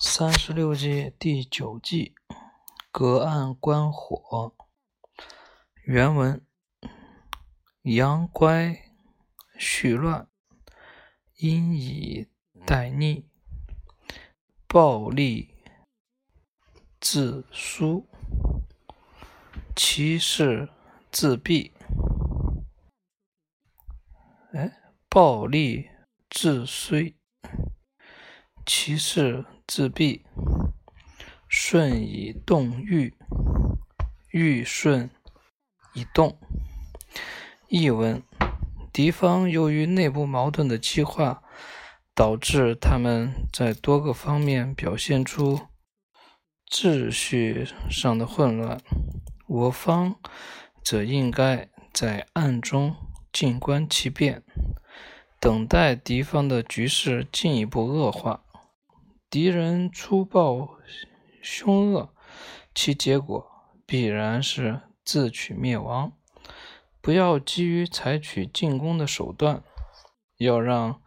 三十六计第九计，隔岸观火。原文：阳乖序乱，阴以待逆，暴力自疏，其势自毙。哎，暴力自衰，其势。自闭，顺以动欲，欲顺以动。译文：敌方由于内部矛盾的激化，导致他们在多个方面表现出秩序上的混乱，我方则应该在暗中静观其变，等待敌方的局势进一步恶化。敌人粗暴凶恶，其结果必然是自取灭亡。不要急于采取进攻的手段，要让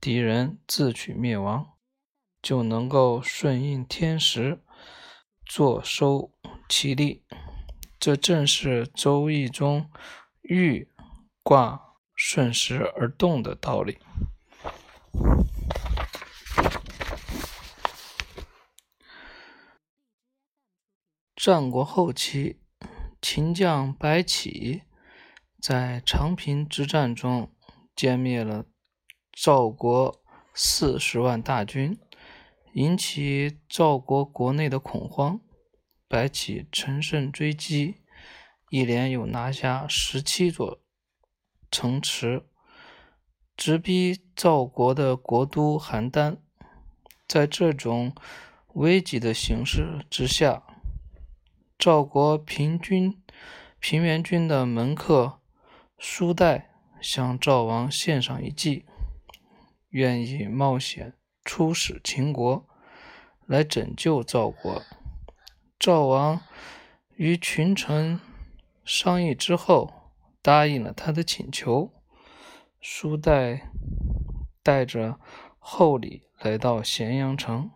敌人自取灭亡，就能够顺应天时，坐收其利。这正是《周易》中“豫卦顺时而动”的道理。战国后期，秦将白起在长平之战中歼灭了赵国四十万大军，引起赵国国内的恐慌。白起乘胜追击，一连又拿下十七座城池，直逼赵国的国都邯郸。在这种危急的形势之下，赵国平军平原君的门客苏代向赵王献上一计，愿意冒险出使秦国来拯救赵国。赵王与群臣商议之后，答应了他的请求。苏代带着厚礼来到咸阳城。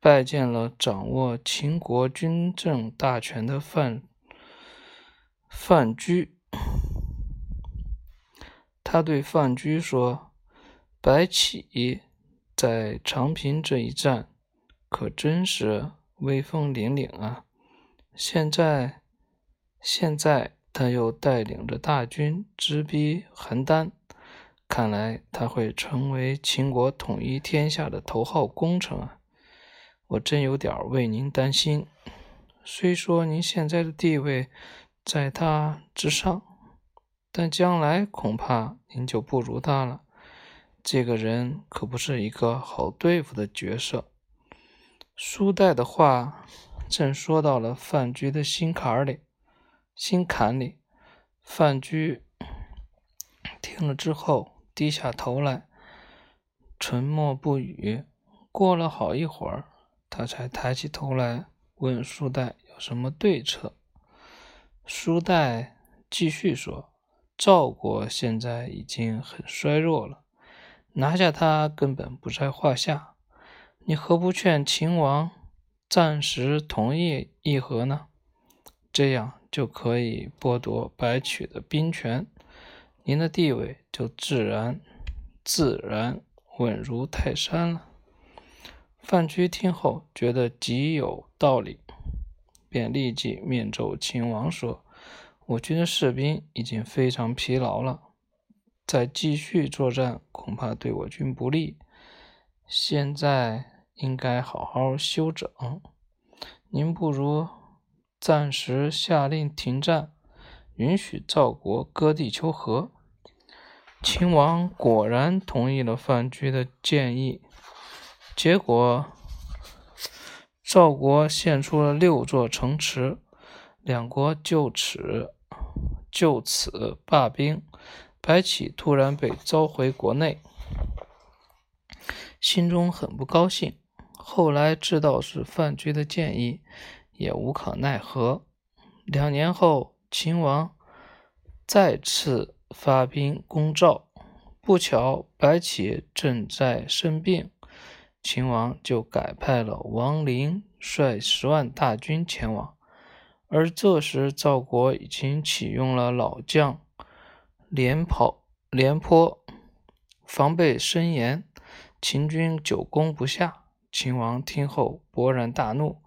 拜见了掌握秦国军政大权的范范雎，他对范雎说：“白起在长平这一战可真是威风凛凛啊！现在，现在他又带领着大军直逼邯郸，看来他会成为秦国统一天下的头号功臣啊！”我真有点为您担心。虽说您现在的地位在他之上，但将来恐怕您就不如他了。这个人可不是一个好对付的角色。苏代的话正说到了范雎的心坎里，心坎里。范雎听了之后，低下头来，沉默不语。过了好一会儿。他才抬起头来问书代有什么对策。书代继续说：“赵国现在已经很衰弱了，拿下他根本不在话下。你何不劝秦王暂时同意议和呢？这样就可以剥夺白起的兵权，您的地位就自然自然稳如泰山了。”范雎听后觉得极有道理，便立即面奏秦王说：“我军的士兵已经非常疲劳了，再继续作战恐怕对我军不利。现在应该好好休整。您不如暂时下令停战，允许赵国割地求和。”秦王果然同意了范雎的建议。结果，赵国献出了六座城池，两国就此就此罢兵。白起突然被召回国内，心中很不高兴。后来知道是范雎的建议，也无可奈何。两年后，秦王再次发兵攻赵，不巧白起正在生病。秦王就改派了王陵率十万大军前往。而这时，赵国已经启用了老将廉跑廉颇，防备森严，秦军久攻不下。秦王听后勃然大怒，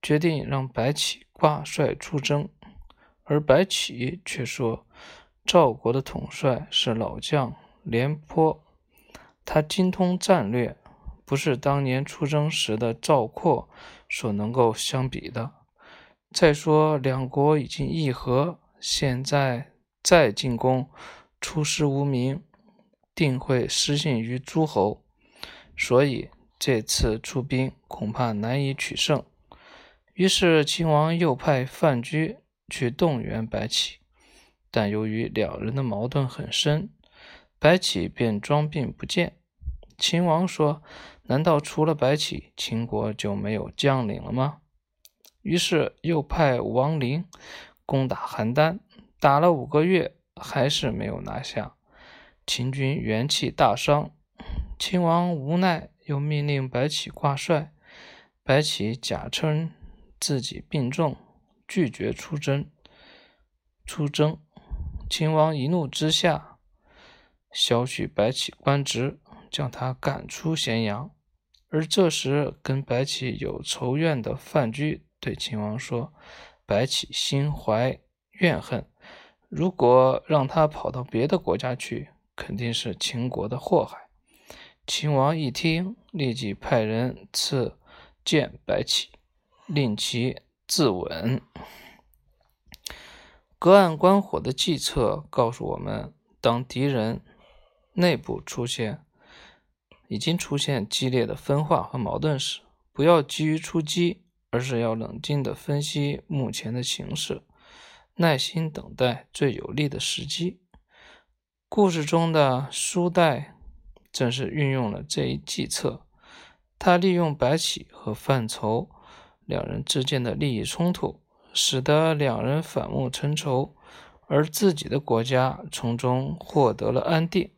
决定让白起挂帅出征。而白起却说，赵国的统帅是老将廉颇，他精通战略，不是当年出征时的赵括所能够相比的。再说，两国已经议和，现在再进攻，出师无名，定会失信于诸侯，所以。这次出兵恐怕难以取胜，于是秦王又派范雎去动员白起，但由于两人的矛盾很深，白起便装病不见。秦王说：“难道除了白起，秦国就没有将领了吗？”于是又派王陵攻打邯郸，打了五个月，还是没有拿下，秦军元气大伤，秦王无奈。又命令白起挂帅，白起假称自己病重，拒绝出征。出征，秦王一怒之下，削去白起官职，将他赶出咸阳。而这时，跟白起有仇怨的范雎对秦王说：“白起心怀怨恨，如果让他跑到别的国家去，肯定是秦国的祸害。”秦王一听，立即派人赐见白起，令其自刎。隔岸观火的计策告诉我们：当敌人内部出现已经出现激烈的分化和矛盾时，不要急于出击，而是要冷静地分析目前的形势，耐心等待最有利的时机。故事中的苏代。正是运用了这一计策，他利用白起和范畴两人之间的利益冲突，使得两人反目成仇，而自己的国家从中获得了安定。